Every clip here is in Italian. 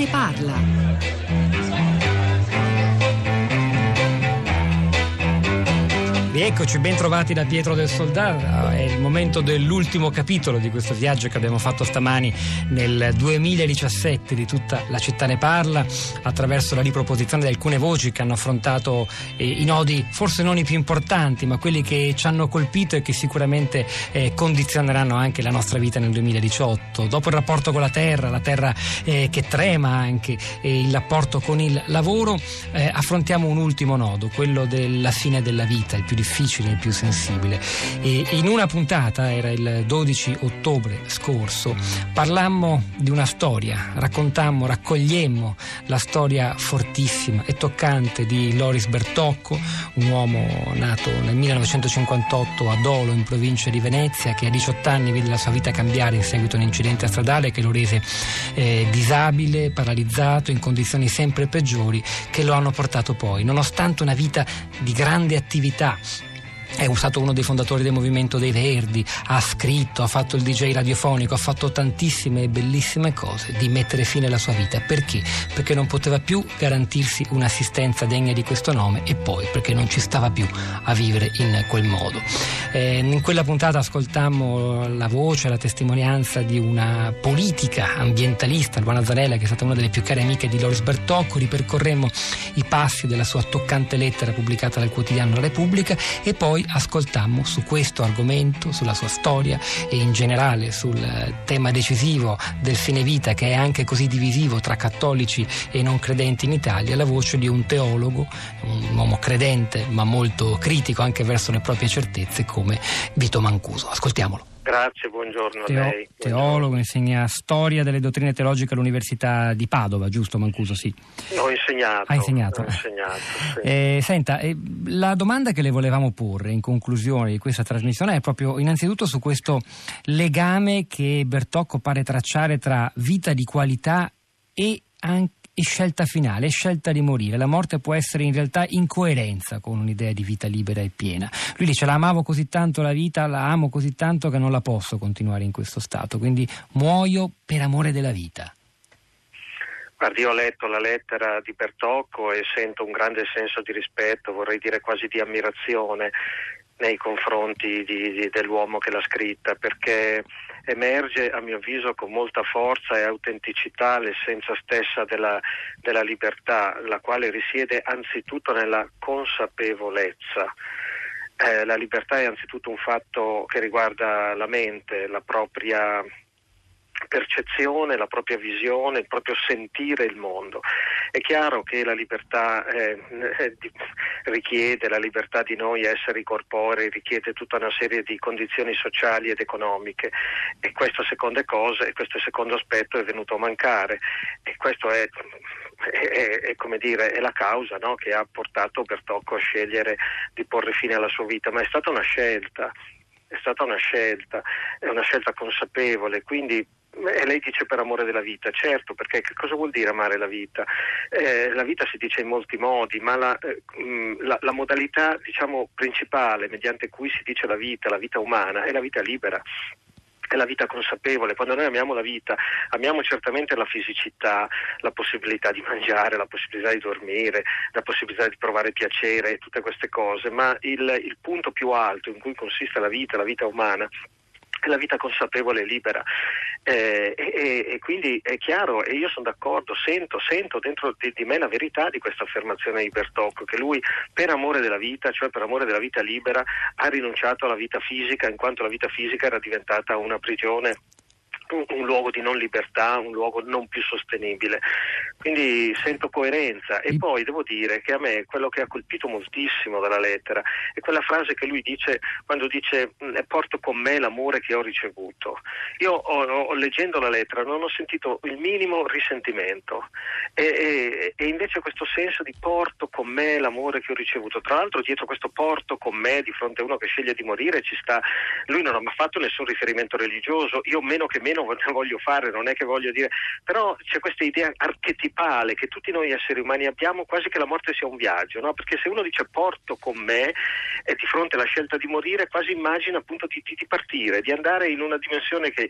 ne parla. Rieccoci, ben trovati da Pietro del Soldato. È il momento dell'ultimo capitolo di questo viaggio che abbiamo fatto stamani nel 2017 di tutta la città ne parla, attraverso la riproposizione di alcune voci che hanno affrontato eh, i nodi, forse non i più importanti, ma quelli che ci hanno colpito e che sicuramente eh, condizioneranno anche la nostra vita nel 2018. Dopo il rapporto con la terra, la terra eh, che trema anche il rapporto con il lavoro, eh, affrontiamo un ultimo nodo, quello della fine della vita, il più difficile, il più sensibile. E in una puntata, era il 12 ottobre scorso, parlammo di una storia, raccontammo, raccogliemmo la storia fortissima e toccante di Loris Bertocco, un uomo nato nel 1958 a Dolo, in provincia di Venezia, che a 18 anni vide la sua vita cambiare in seguito a un incidente stradale che lo rese eh, disabile, paralizzato, in condizioni sempre peggiori, che lo hanno portato poi, nonostante una vita di grande attività, è stato uno dei fondatori del movimento dei Verdi, ha scritto, ha fatto il DJ radiofonico, ha fatto tantissime bellissime cose di mettere fine alla sua vita. Perché? Perché non poteva più garantirsi un'assistenza degna di questo nome e poi perché non ci stava più a vivere in quel modo. Eh, in quella puntata ascoltammo la voce, la testimonianza di una politica ambientalista, Luana Zanella, che è stata una delle più care amiche di Loris Bertocco, ripercorremmo i passi della sua toccante lettera pubblicata dal quotidiano La Repubblica e poi poi ascoltammo su questo argomento, sulla sua storia e in generale sul tema decisivo del fine vita che è anche così divisivo tra cattolici e non credenti in Italia, la voce di un teologo, un uomo credente ma molto critico anche verso le proprie certezze come Vito Mancuso. Ascoltiamolo. Grazie, buongiorno Teo- a lei. Teologo, insegna storia delle dottrine teologiche all'Università di Padova, giusto Mancuso? Sì. Ho insegnato. Ha insegnato. Insegnato sì. Eh, senta, eh, la domanda che le volevamo porre in conclusione di questa trasmissione è proprio innanzitutto su questo legame che Bertocco pare tracciare tra vita di qualità e anche scelta finale, scelta di morire. La morte può essere in realtà in coerenza con un'idea di vita libera e piena. Lui dice la amavo così tanto la vita, la amo così tanto che non la posso continuare in questo stato, quindi muoio per amore della vita. Guardi, io ho letto la lettera di Bertocco e sento un grande senso di rispetto, vorrei dire quasi di ammirazione nei confronti di, di, dell'uomo che l'ha scritta, perché emerge a mio avviso con molta forza e autenticità l'essenza stessa della, della libertà, la quale risiede anzitutto nella consapevolezza. Eh, la libertà è anzitutto un fatto che riguarda la mente, la propria percezione, la propria visione, il proprio sentire il mondo. È chiaro che la libertà eh, richiede, la libertà di noi essere corporei, richiede tutta una serie di condizioni sociali ed economiche. E questa seconda cosa, e questo secondo aspetto è venuto a mancare. E questo è è, è, come dire, è la causa no, che ha portato Bertocco a scegliere di porre fine alla sua vita, ma è stata una scelta, è stata una scelta, è una scelta consapevole, quindi e lei dice per amore della vita, certo, perché che cosa vuol dire amare la vita? Eh, la vita si dice in molti modi, ma la, eh, la, la modalità diciamo, principale mediante cui si dice la vita, la vita umana, è la vita libera è la vita consapevole. Quando noi amiamo la vita, amiamo certamente la fisicità, la possibilità di mangiare, la possibilità di dormire, la possibilità di provare piacere, tutte queste cose, ma il, il punto più alto in cui consiste la vita, la vita umana, è la vita consapevole e libera. Eh, e, e, quindi è chiaro, e io sono d'accordo, sento, sento dentro di, di, me la verità di questa affermazione di Bertocco, che lui per amore della vita, cioè per amore della vita libera, ha rinunciato alla vita fisica, in quanto la vita fisica era diventata una prigione un, un, luogo di non libertà, un luogo non più sostenibile. Quindi sento coerenza e poi devo dire che a me quello che ha colpito moltissimo dalla lettera è quella frase che lui dice quando dice porto con me l'amore che ho ricevuto. Io ho, ho, leggendo la lettera non ho sentito il minimo risentimento e, e, e invece questo senso di porto con me l'amore che ho ricevuto. Tra l'altro dietro questo porto con me di fronte a uno che sceglie di morire ci sta, lui non ha mai fatto nessun riferimento religioso, io meno che meno voglio fare, non è che voglio dire, però c'è questa idea archetipale che tutti noi esseri umani abbiamo quasi che la morte sia un viaggio, no? perché se uno dice porto con me e di fronte alla scelta di morire quasi immagina appunto di, di partire, di andare in una dimensione che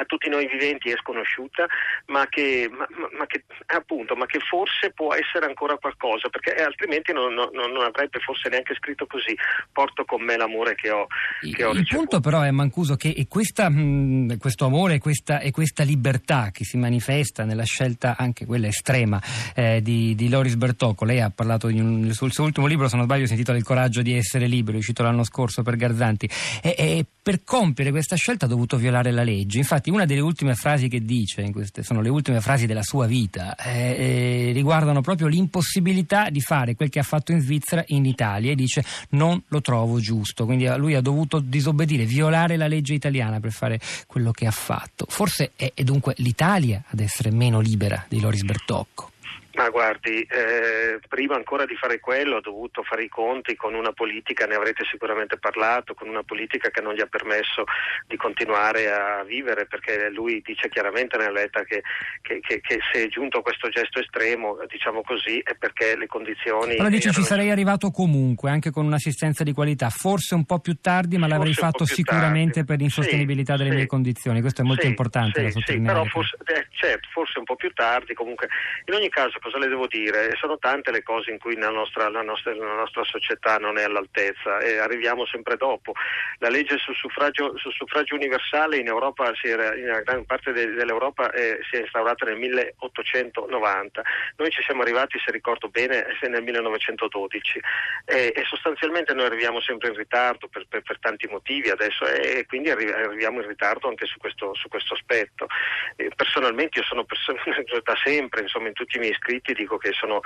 a tutti noi viventi è sconosciuta, ma che, ma, ma che, appunto, ma che forse può essere ancora qualcosa, perché altrimenti non, non, non, avrebbe forse neanche scritto così, porto con me l'amore che ho, che ho Il punto però è Mancuso che questa, mh, questo amore questa, e questa libertà che si manifesta nella scelta anche quella estrema eh, di, di, Loris Bertocco, lei ha parlato un, sul suo ultimo libro, se non sbaglio si intitola Il coraggio di essere libero, uscito l'anno scorso per Garzanti, e, e per compiere questa scelta ha dovuto violare la legge, infatti una delle ultime frasi che dice, queste sono le ultime frasi della sua vita, eh, eh, riguardano proprio l'impossibilità di fare quel che ha fatto in Svizzera in Italia e dice non lo trovo giusto, quindi lui ha dovuto disobbedire, violare la legge italiana per fare quello che ha fatto. Forse è, è dunque l'Italia ad essere meno libera di Loris Bertocco. Ma guardi, eh, prima ancora di fare quello ho dovuto fare i conti con una politica, ne avrete sicuramente parlato, con una politica che non gli ha permesso di continuare a vivere perché lui dice chiaramente nella lettera che, che, che, che se è giunto a questo gesto estremo, diciamo così, è perché le condizioni... Però dice ci sarei arrivato comunque, anche con un'assistenza di qualità, forse un po' più tardi, ma l'avrei fatto sicuramente tardi. per l'insostenibilità sì, delle sì, mie condizioni, questo è molto sì, importante da sottolineare. Sì, però forse, eh, certo, forse un po' più tardi, comunque in ogni caso cosa le devo dire? Sono tante le cose in cui la nostra, la nostra, la nostra società non è all'altezza e arriviamo sempre dopo. La legge sul suffragio, sul suffragio universale in Europa, era, in gran parte de, dell'Europa eh, si è instaurata nel 1890. Noi ci siamo arrivati, se ricordo bene, nel 1912 e, e sostanzialmente noi arriviamo sempre in ritardo per, per, per tanti motivi adesso e quindi arriviamo in ritardo anche su questo, su questo aspetto. E personalmente io sono perso- da sempre, insomma, in tutti i miei iscritti dico che sono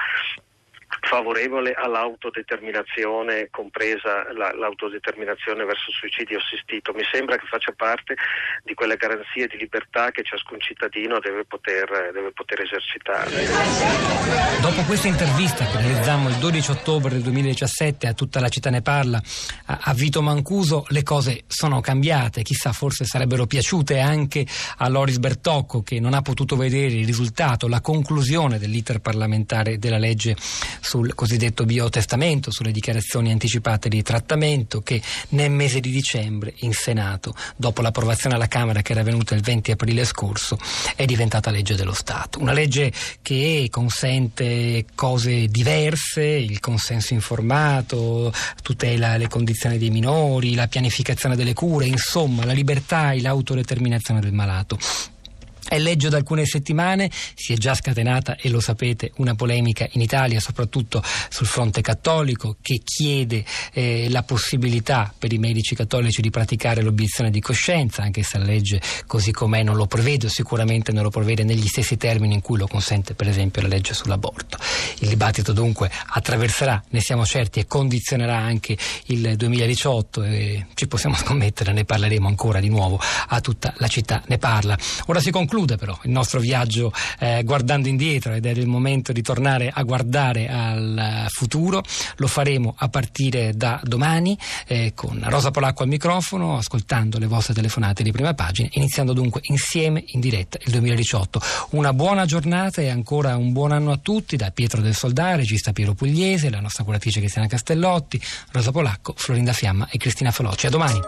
favorevole all'autodeterminazione, compresa la, l'autodeterminazione verso il suicidio assistito. Mi sembra che faccia parte di quelle garanzie di libertà che ciascun cittadino deve poter, deve poter esercitare. Dopo questa intervista che realizzammo il 12 ottobre del 2017 a tutta la città ne parla, a Vito Mancuso, le cose sono cambiate, chissà forse sarebbero piaciute anche a Loris Bertocco che non ha potuto vedere il risultato, la conclusione dell'iter parlamentare della legge sul cosiddetto biotestamento, sulle dichiarazioni anticipate di trattamento che nel mese di dicembre in Senato, dopo l'approvazione alla Camera che era venuta il 20 aprile scorso, è diventata legge dello Stato. Una legge che consente cose diverse, il consenso informato, tutela le condizioni dei minori, la pianificazione delle cure, insomma la libertà e l'autodeterminazione del malato. È legge da alcune settimane, si è già scatenata, e lo sapete, una polemica in Italia, soprattutto sul fronte cattolico, che chiede eh, la possibilità per i medici cattolici di praticare l'obiezione di coscienza, anche se la legge così com'è non lo prevede, o sicuramente non lo prevede negli stessi termini in cui lo consente per esempio la legge sull'aborto. Il dibattito dunque attraverserà, ne siamo certi, e condizionerà anche il 2018 e ci possiamo scommettere, ne parleremo ancora di nuovo a tutta la città, ne parla. Ora si conclude conclude però il nostro viaggio eh, guardando indietro ed è il momento di tornare a guardare al futuro. Lo faremo a partire da domani eh, con Rosa Polacco al microfono, ascoltando le vostre telefonate di prima pagina, iniziando dunque insieme in diretta il 2018. Una buona giornata e ancora un buon anno a tutti da Pietro del Soldare, regista Piero Pugliese, la nostra curatrice Cristiana Castellotti, Rosa Polacco, Florinda Fiamma e Cristina Faloci. A domani.